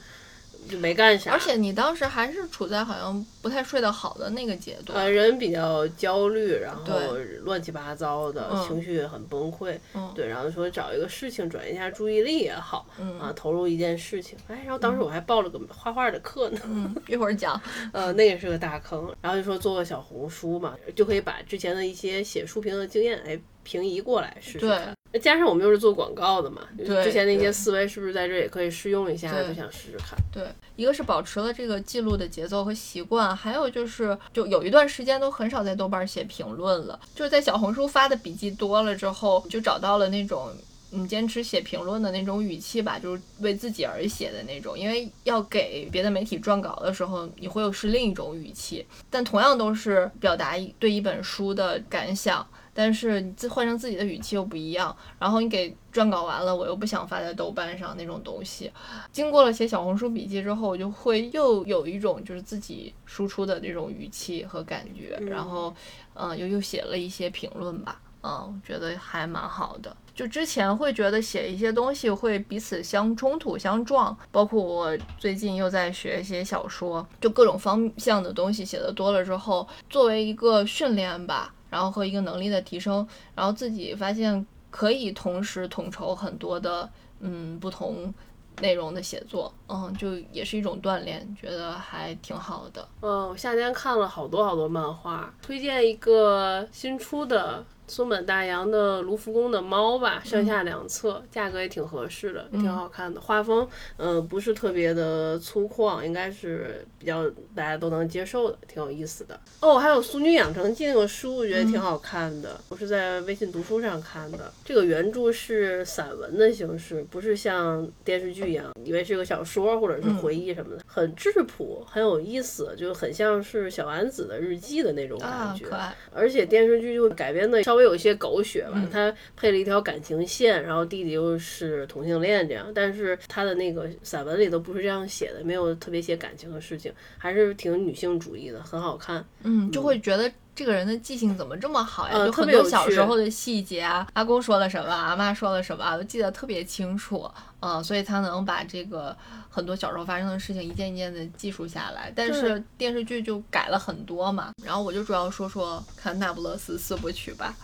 就没干啥，而且你当时还是处在好像不太睡得好的那个阶段，呃，人比较焦虑，然后乱七八糟的情绪很崩溃，对，然后说找一个事情转移一下注意力也好，啊，投入一件事情，哎，然后当时我还报了个画画的课呢，一会儿讲，呃，那也是个大坑，然后就说做个小红书嘛，就可以把之前的一些写书评的经验，哎。平移过来试试看，加上我们又是做广告的嘛，之前那些思维是不是在这也可以试用一下？就想试试看。对，一个是保持了这个记录的节奏和习惯，还有就是就有一段时间都很少在豆瓣写评论了，就是在小红书发的笔记多了之后，就找到了那种你坚持写评论的那种语气吧，就是为自己而写的那种。因为要给别的媒体撰稿的时候，你会有是另一种语气，但同样都是表达对一本书的感想。但是你自换成自己的语气又不一样，然后你给撰稿完了，我又不想发在豆瓣上那种东西。经过了写小红书笔记之后，我就会又有一种就是自己输出的这种语气和感觉，然后，嗯，又又写了一些评论吧。嗯，我觉得还蛮好的。就之前会觉得写一些东西会彼此相冲突、相撞，包括我最近又在学一些小说，就各种方向的东西写的多了之后，作为一个训练吧，然后和一个能力的提升，然后自己发现可以同时统筹很多的嗯不同内容的写作，嗯，就也是一种锻炼，觉得还挺好的。嗯，我夏天看了好多好多漫画，推荐一个新出的。松本大洋的《卢浮宫的猫》吧，上下两册，价格也挺合适的，挺好看的。画风，嗯，不是特别的粗犷，应该是比较大家都能接受的，挺有意思的。哦，还有《俗女养成记》那个书，我觉得挺好看的。我是在微信读书上看的。这个原著是散文的形式，不是像电视剧一样，以为是个小说或者是回忆什么的，很质朴，很有意思，就很像是小丸子的日记的那种感觉。而且电视剧就改编的。稍微有一些狗血吧，他配了一条感情线，然后弟弟又是同性恋这样，但是他的那个散文里头不是这样写的，没有特别写感情的事情，还是挺女性主义的，很好看。嗯，就会觉得这个人的记性怎么这么好呀？就很多小时候的细节啊，阿公说了什么，阿妈说了什么，都记得特别清楚。嗯，所以他能把这个很多小时候发生的事情一件一件的记述下来。但是电视剧就改了很多嘛。然后我就主要说说看《那不勒斯四部曲》吧。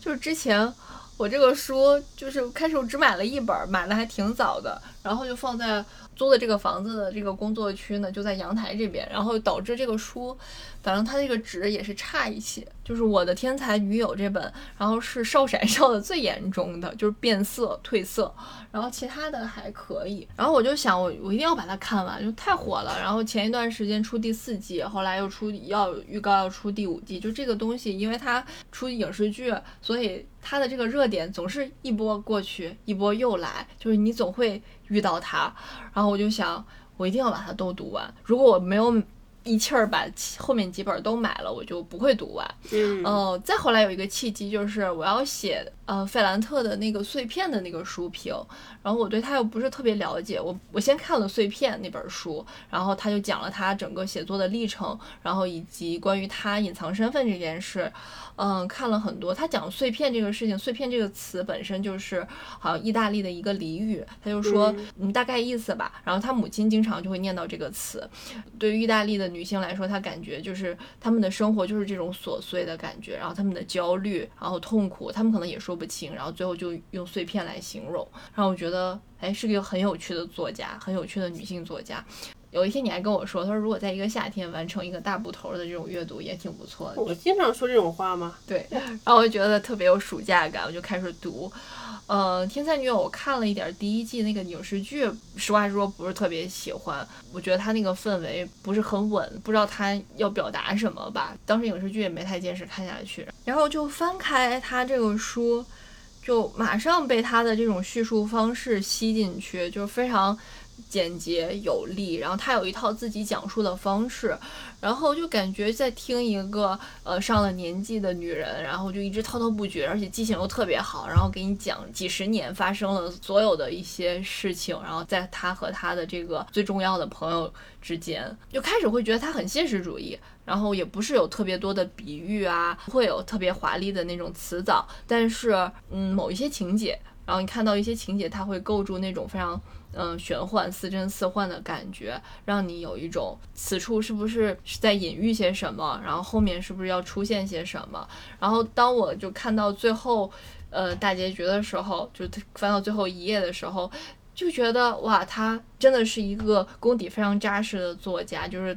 就是之前我这个书就是开始我只买了一本，买的还挺早的，然后就放在。租的这个房子的这个工作区呢，就在阳台这边，然后导致这个书，反正它这个纸也是差一些。就是我的天才女友这本，然后是烧色烧的最严重的，就是变色褪色，然后其他的还可以。然后我就想，我我一定要把它看完，就太火了。然后前一段时间出第四季，后来又出要预告要出第五季，就这个东西，因为它出影视剧，所以它的这个热点总是一波过去，一波又来，就是你总会。遇到它，然后我就想，我一定要把它都读完。如果我没有一气儿把后面几本都买了，我就不会读完。嗯，再后来有一个契机，就是我要写呃费兰特的那个碎片的那个书评，然后我对他又不是特别了解，我我先看了碎片那本书，然后他就讲了他整个写作的历程，然后以及关于他隐藏身份这件事。嗯，看了很多。他讲碎片这个事情，碎片这个词本身就是好像意大利的一个俚语。他就说，嗯，大概意思吧。然后他母亲经常就会念到这个词。对于意大利的女性来说，她感觉就是她们的生活就是这种琐碎的感觉，然后她们的焦虑，然后痛苦，她们可能也说不清，然后最后就用碎片来形容。让我觉得，哎，是个很有趣的作家，很有趣的女性作家。有一天你还跟我说，他说如果在一个夏天完成一个大部头的这种阅读也挺不错的。我经常说这种话吗？对，然后我就觉得特别有暑假感，我就开始读。呃，天才女友我看了一点第一季那个影视剧，实话实说不是特别喜欢，我觉得他那个氛围不是很稳，不知道他要表达什么吧。当时影视剧也没太坚持看下去，然后就翻开他这个书，就马上被他的这种叙述方式吸进去，就非常。简洁有力，然后他有一套自己讲述的方式，然后就感觉在听一个呃上了年纪的女人，然后就一直滔滔不绝，而且记性又特别好，然后给你讲几十年发生了所有的一些事情，然后在他和他的这个最重要的朋友之间，就开始会觉得他很现实主义，然后也不是有特别多的比喻啊，不会有特别华丽的那种词藻，但是嗯某一些情节，然后你看到一些情节，他会构筑那种非常。嗯，玄幻似真似幻的感觉，让你有一种此处是不是是在隐喻些什么，然后后面是不是要出现些什么？然后当我就看到最后，呃，大结局的时候，就翻到最后一页的时候，就觉得哇，他真的是一个功底非常扎实的作家，就是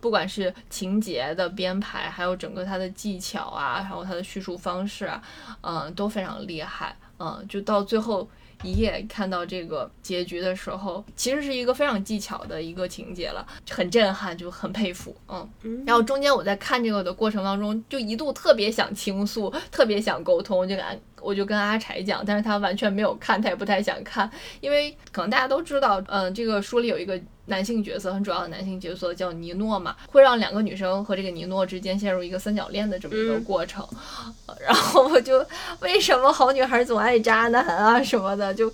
不管是情节的编排，还有整个他的技巧啊，还有他的叙述方式啊，嗯，都非常厉害，嗯，就到最后。一夜看到这个结局的时候，其实是一个非常技巧的一个情节了，很震撼，就很佩服，嗯。然后中间我在看这个的过程当中，就一度特别想倾诉，特别想沟通，就感我就跟阿柴讲，但是他完全没有看，他也不太想看，因为可能大家都知道，嗯，这个书里有一个。男性角色，很主要的男性角色叫尼诺嘛，会让两个女生和这个尼诺之间陷入一个三角恋的这么一个过程。呃然后我就为什么好女孩总爱渣男啊什么的，就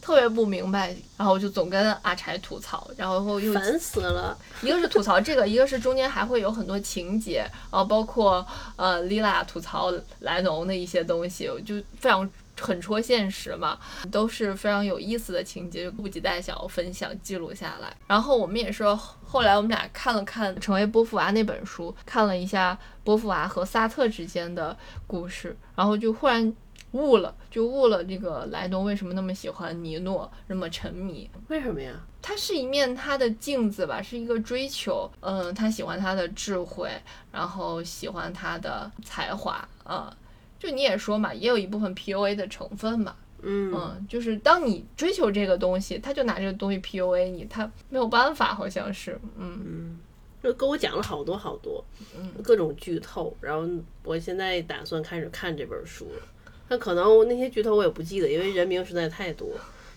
特别不明白。然后我就总跟阿柴吐槽，然后又烦死了。一个是吐槽这个，一个是中间还会有很多情节，然后包括呃莉拉吐槽莱农的一些东西，我就非常很戳现实嘛，都是非常有意思的情节，就迫不及待想要分享记录下来。然后我们也是后来我们俩看了看《成为波伏娃》那本书，看了一下波伏娃和萨特之间的故事，然后就忽然。悟了，就悟了。这个莱农为什么那么喜欢尼诺，那么沉迷？为什么呀？它是一面他的镜子吧，是一个追求。嗯，他喜欢他的智慧，然后喜欢他的才华。啊，就你也说嘛，也有一部分 PUA 的成分嘛。嗯嗯，就是当你追求这个东西，他就拿这个东西 PUA 你，他没有办法，好像是。嗯嗯，就跟我讲了好多好多，嗯，各种剧透。然后我现在打算开始看这本书了。那可能那些剧透我也不记得，因为人名实在太多，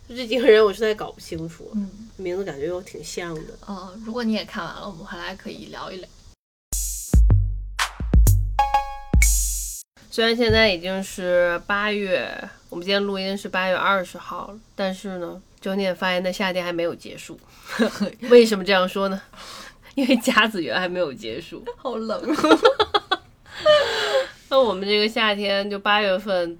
就这几个人我实在搞不清楚，嗯，名字感觉又挺像的。呃，如果你也看完了，我们回来可以聊一聊。虽然现在已经是八月，我们今天录音是八月二十号了，但是呢，整点发现的夏天还没有结束。为什么这样说呢？因为甲子园还没有结束，好冷。那我们这个夏天就八月份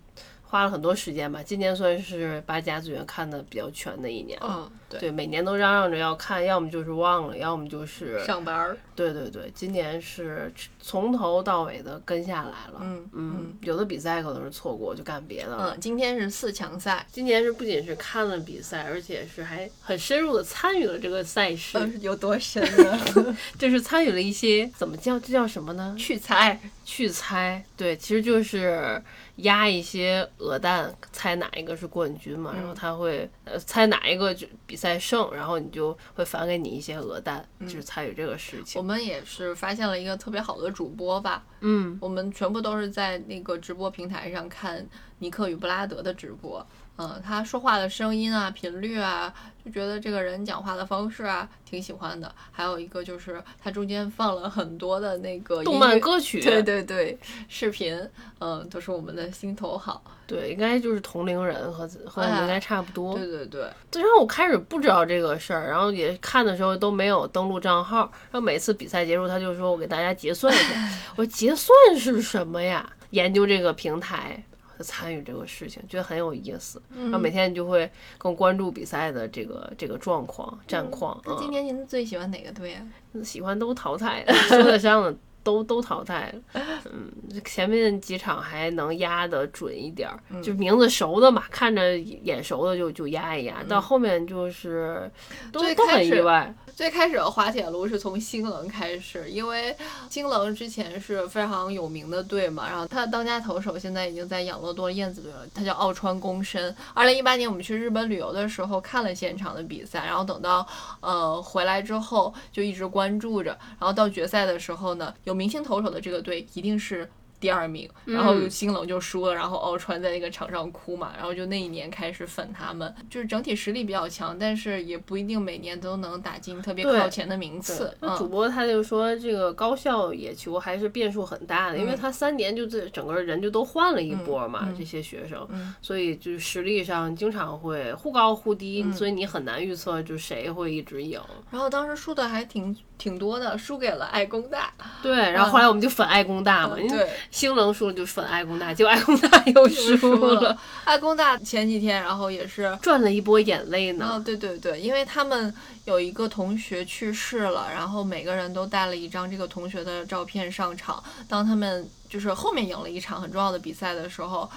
花了很多时间吧，今年算是把甲子园看的比较全的一年了。嗯，对，每年都嚷嚷着要看，要么就是忘了，要么就是上班儿。对对对，今年是从头到尾的跟下来了。嗯嗯，有的比赛可能是错过，就干别的了。嗯，今天是四强赛，今年是不仅是看了比赛，而且是还很深入的参与了这个赛事。嗯，有多深呢？就是参与了一些怎么叫这叫什么呢？去猜，去猜。对，其实就是压一些鹅蛋，猜哪一个是冠军嘛。然后他会呃猜哪一个就比赛胜，然后你就会返给你一些鹅蛋，就是参与这个事情。我们也是发现了一个特别好的主播吧。嗯，我们全部都是在那个直播平台上看尼克与布拉德的直播。嗯，他说话的声音啊、频率啊，就觉得这个人讲话的方式啊，挺喜欢的。还有一个就是他中间放了很多的那个动漫歌曲，对对对，视频，嗯，都是我们的心头好。对，应该就是同龄人和和我们应该差不多。对对对。然后我开始不知道这个事儿，然后也看的时候都没有登录账号，然后每次比赛结束，他就说我给大家结算一下。我说结算是什么呀？研究这个平台。参与这个事情，觉得很有意思，然后每天你就会更关注比赛的这个这个状况、战况。那今年您最喜欢哪个队啊？喜欢都淘汰了，说得上的都都淘汰了。嗯，前面几场还能压的准一点儿，就名字熟的嘛，看着眼熟的就就压一压。到后面就是都都很意外。最开始滑铁卢是从星棱开始，因为星棱之前是非常有名的队嘛，然后他的当家投手现在已经在养乐多燕子队了，他叫奥川公伸。二零一八年我们去日本旅游的时候看了现场的比赛，然后等到呃回来之后就一直关注着，然后到决赛的时候呢，有明星投手的这个队一定是。第二名，然后新冷就输了，然后奥川在那个场上哭嘛，然后就那一年开始粉他们，就是整体实力比较强，但是也不一定每年都能打进特别靠前的名次。那主播他就说这个高校野球还是变数很大的，因为他三年就这整个人就都换了一波嘛，这些学生，所以就是实力上经常会忽高忽低，所以你很难预测就谁会一直赢。然后当时输的还挺挺多的，输给了爱工大。对，然后后来我们就粉爱工大嘛，对。星能输了就粉爱工大，结果爱工大又输了。爱工大前几天，然后也是赚了一波眼泪呢。哦，对对对，因为他们有一个同学去世了，然后每个人都带了一张这个同学的照片上场。当他们就是后面赢了一场很重要的比赛的时候。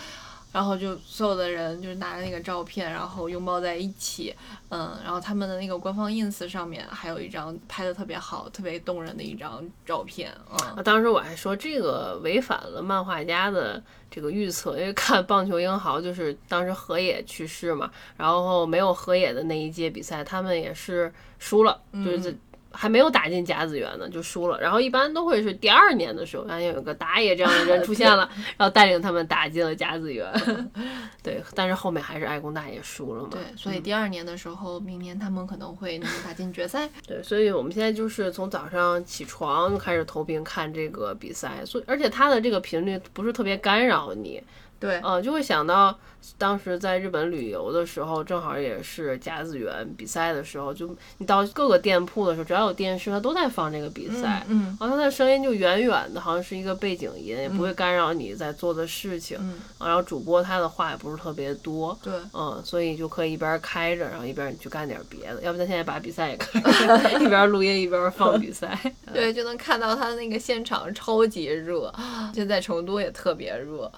然后就所有的人就是拿着那个照片，然后拥抱在一起，嗯，然后他们的那个官方 ins 上面还有一张拍的特别好、特别动人的一张照片，嗯，当时我还说这个违反了漫画家的这个预测，因为看棒球英豪就是当时河野去世嘛，然后没有河野的那一届比赛，他们也是输了，就是还没有打进甲子园呢就输了，然后一般都会是第二年的时候，然后有个打野这样的人出现了，然后带领他们打进了甲子园。对，但是后面还是爱工大也输了嘛。对，所以第二年的时候，明年他们可能会能打进决赛。对，所以我们现在就是从早上起床就开始投屏看这个比赛，所以而且它的这个频率不是特别干扰你。对，嗯，就会想到当时在日本旅游的时候，正好也是甲子园比赛的时候，就你到各个店铺的时候，只要有电视，它都在放这个比赛，嗯，然后它的声音就远远的，好像是一个背景音，也不会干扰你在做的事情，嗯，然后主播他的话也不是特别多，对，嗯，所以就可以一边开着，然后一边你去干点别的，要不咱现在把比赛也开着，一边录音一边放比赛，对，就能看到他那个现场超级热，现在成都也特别热，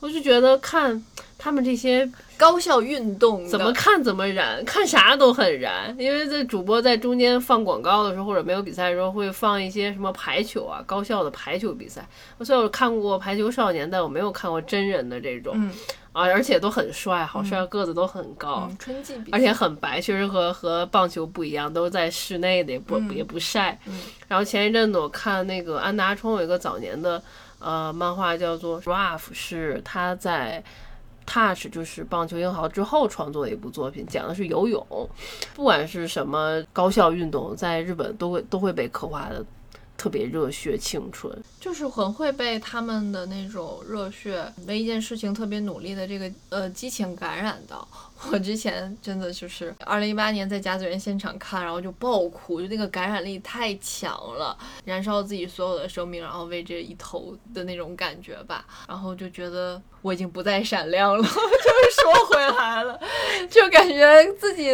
我就觉得看他们这些高校运动怎么看怎么燃，看啥都很燃。因为这主播在中间放广告的时候，或者没有比赛的时候，会放一些什么排球啊，高校的排球比赛。虽然我看过《排球少年》，但我没有看过真人的这种。嗯啊，而且都很帅，好帅，个子都很高，嗯，春季比赛，而且很白，确实和和棒球不一样，都是在室内的，也不、嗯也不晒。嗯然后前一阵子我看那个安达充有一个早年的呃漫画叫做《Ruff》，是他在 Touch 就是棒球英豪之后创作的一部作品，讲的是游泳。不管是什么高校运动，在日本都会都会被刻画的特别热血青春。就是很会被他们的那种热血，为一件事情特别努力的这个呃激情感染到。我之前真的就是二零一八年在甲子园现场看，然后就爆哭，就那个感染力太强了，燃烧自己所有的生命，然后为这一投的那种感觉吧。然后就觉得我已经不再闪亮了，就是说回来了，就感觉自己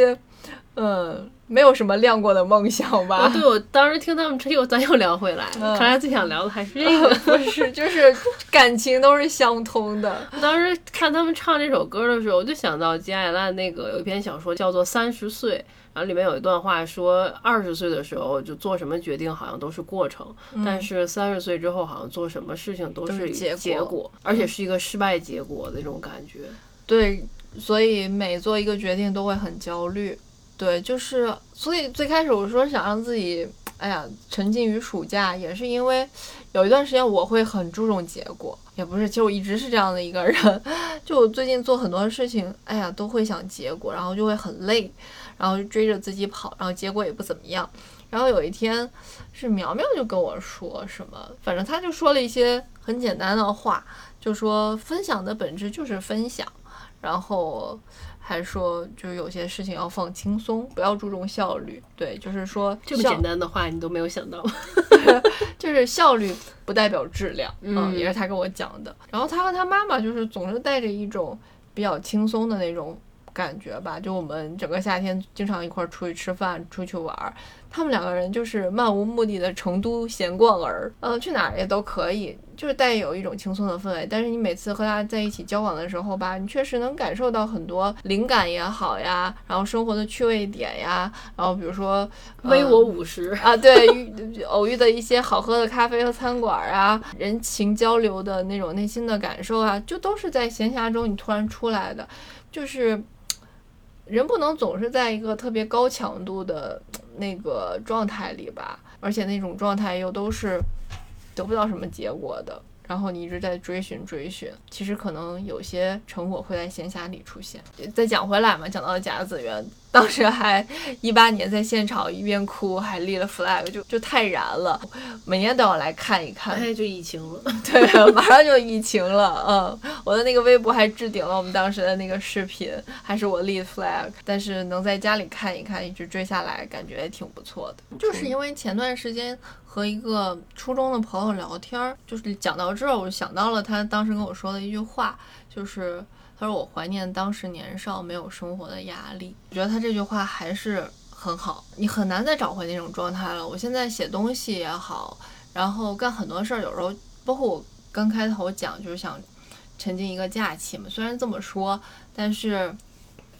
嗯没有什么亮过的梦想吧。啊，对，我当时听他们这又咱又聊回来，嗯看来最想聊的还是这个。不是，就是感情都是相通的。当时看他们唱这首歌的时候，我就想到金爱烂那个有一篇小说叫做《三十岁》，然后里面有一段话说，二十岁的时候就做什么决定好像都是过程，但是三十岁之后好像做什么事情都都是是结果果，而且是一个失败结果的那种感觉。对，所以每做一个决定都会很焦虑。对，就是所以最开始我说想让自己，哎呀，沉浸于暑假，也是因为有一段时间我会很注重结果，也不是，其实我一直是这样的一个人。就我最近做很多事情，哎呀，都会想结果，然后就会很累，然后就追着自己跑，然后结果也不怎么样。然后有一天是苗苗就跟我说什么，反正他就说了一些很简单的话，就说分享的本质就是分享，然后还说就是有些事情要放轻松，不要注重效率。对，就是说这么简单的话你都没有想到吗？就是效率不代表质量，嗯也是他跟我讲的。然后他和他妈妈就是总是带着一种比较轻松的那种感觉吧，就我们整个夏天经常一块儿出去吃饭、出去玩儿，他们两个人就是漫无目的的成都闲逛儿，呃，去哪儿也都可以，就是带有一种轻松的氛围。但是你每次和他在一起交往的时候吧，你确实能感受到很多灵感也好呀，然后生活的趣味点呀，然后比如说微呃我五十，啊，对，偶遇的一些好喝的咖啡和餐馆啊，人情交流的那种内心的感受啊，就都是在闲暇中你突然出来的，就是人不能总是在一个特别高强度的那个状态里吧，而且那种状态又都是得不到什么结果的。然后你一直在追寻追寻，其实可能有些成果会在闲暇里出现。再讲回来嘛，讲到甲子园，当时还一八年在现场一边哭还立了 flag，就就太燃了，每年都要来看一看。哎，就疫情了。对，马上就疫情了，嗯，我的那个微博还置顶了我们当时的那个视频，还是我立 flag，但是能在家里看一看，一直追下来，感觉也挺不错的。就是因为前段时间和一个初中的朋友聊天儿，就是讲到这儿，我就想到了他当时跟我说的一句话，就是他说我怀念当时年少没有生活的压力。我觉得他这句话还是很好，你很难再找回那种状态了。我现在写东西也好，然后干很多事儿，有时候包括我刚开头讲，就是想沉浸一个假期嘛。虽然这么说，但是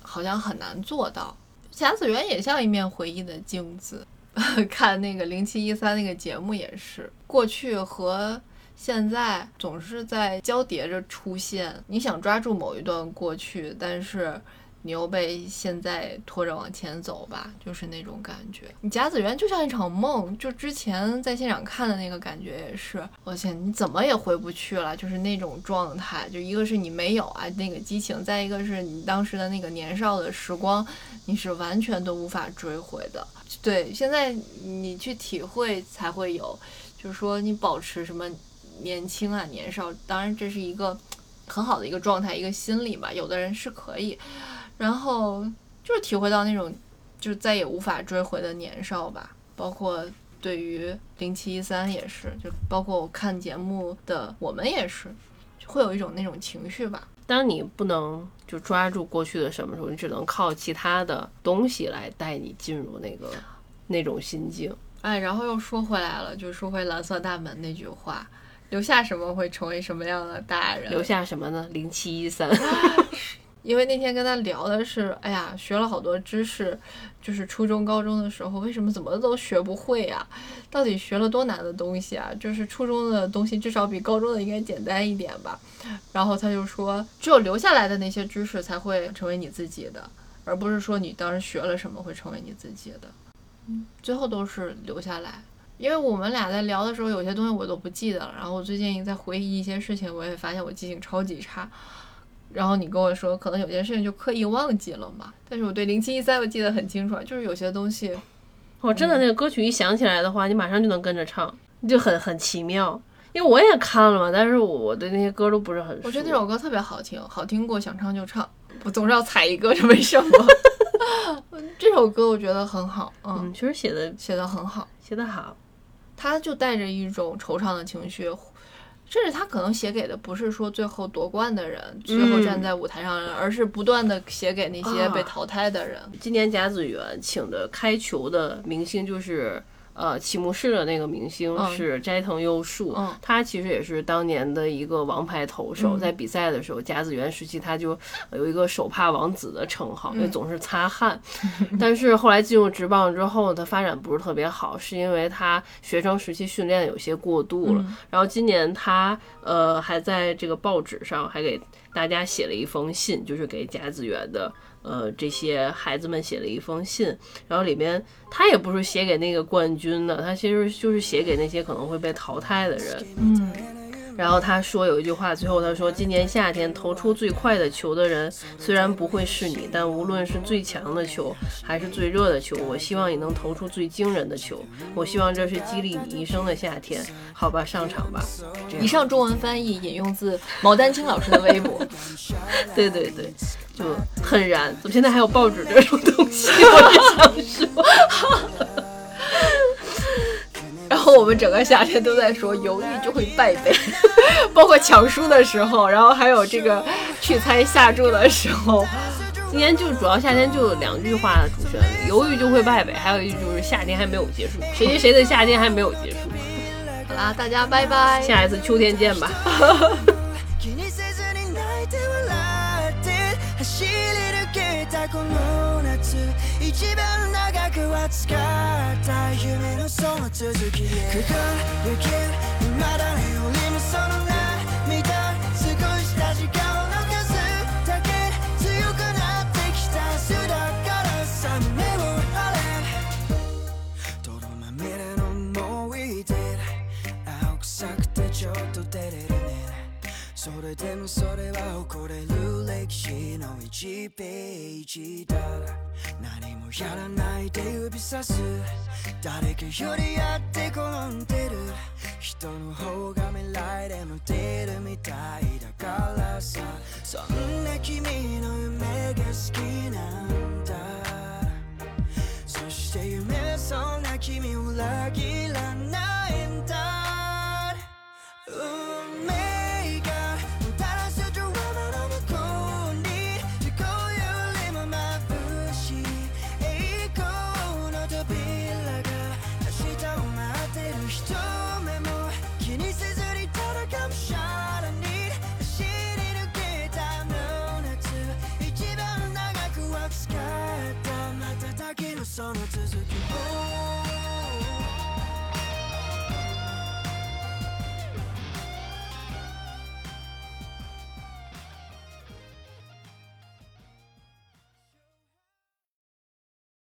好像很难做到。甲子园也像一面回忆的镜子，看那个零七一三那个节目也是，过去和现在总是在交叠着出现。你想抓住某一段过去，但是你又被现在拖着往前走吧，就是那种感觉。你甲子园就像一场梦，就之前在现场看的那个感觉也是，而且你怎么也回不去了，就是那种状态。就一个是你没有啊那个激情，再一个是你当时的那个年少的时光，你是完全都无法追回的。对，现在你去体会才会有，就是说你保持什么年轻啊年少，当然这是一个很好的一个状态，一个心理吧。有的人是可以。然后就是体会到那种，就再也无法追回的年少吧。包括对于零七一三也是，就包括我看节目的我们也是，会有一种那种情绪吧。当你不能就抓住过去的什么时候，你只能靠其他的东西来带你进入那个那种心境。哎，然后又说回来了，就说回蓝色大门那句话：留下什么会成为什么样的大人？留下什么呢？零七一三。因为那天跟他聊的是，哎呀，学了好多知识，就是初中、高中的时候，为什么怎么都学不会呀？到底学了多难的东西啊？就是初中的东西至少比高中的应该简单一点吧。然后他就说，只有留下来的那些知识才会成为你自己的，而不是说你当时学了什么会成为你自己的。嗯，最后都是留下来。因为我们俩在聊的时候，有些东西我都不记得了。然后我最近在回忆一些事情，我也发现我记性超级差。然后你跟我说，可能有些事情就刻意忘记了嘛。但是我对零七一三我记得很清楚，就是有些东西，我真的那个歌曲一想起来的话，你马上就能跟着唱，就很很奇妙。因为我也看了嘛，但是我对那些歌都不是很熟。我觉得那首歌特别好听，好听过想唱就唱，我总是要踩一个，这没什么？这首歌我觉得很好，嗯，确实写的写的很好，写的好，他就带着一种惆怅的情绪。甚至他可能写给的不是说最后夺冠的人，最后站在舞台上的人，而是不断的写给那些被淘汰的人。今年甲子园请的开球的明星就是。呃，启幕式的那个明星是斋藤优树，他其实也是当年的一个王牌投手，在比赛的时候，甲子园时期他就有一个手帕王子的称号，因为总是擦汗。但是后来进入职棒之后，他发展不是特别好，是因为他学生时期训练有些过度了。然后今年他呃还在这个报纸上还给大家写了一封信，就是给甲子园的。呃，这些孩子们写了一封信，然后里面他也不是写给那个冠军的，他其实就是写给那些可能会被淘汰的人。嗯。然后他说有一句话，最后他说：“今年夏天投出最快的球的人，虽然不会是你，但无论是最强的球还是最热的球，我希望你能投出最惊人的球。我希望这是激励你一生的夏天。好吧，上场吧。”以上中文翻译引用自毛丹青老师的微博。对对对，就很燃。怎么现在还有报纸这种东西？我只想说。然后我们整个夏天都在说犹豫就会败北，包括抢书的时候，然后还有这个去猜下注的时候。今年就主要夏天就两句话的主旋律，犹豫就会败北，还有一句就是夏天还没有结束，谁谁谁的夏天还没有结束。好啦，大家拜拜，下一次秋天见吧。一番長く熱かった夢のその続きへ輝け未だによりもその涙 それでもそれは誇れる歴史の1ページだ何もやらないで指さす。誰かよりやって転んでる人の方が未来でも出るみたいだから。さそんな君の夢が好きなんだ。そして夢そんな君を裏切らないんだ運命 その続き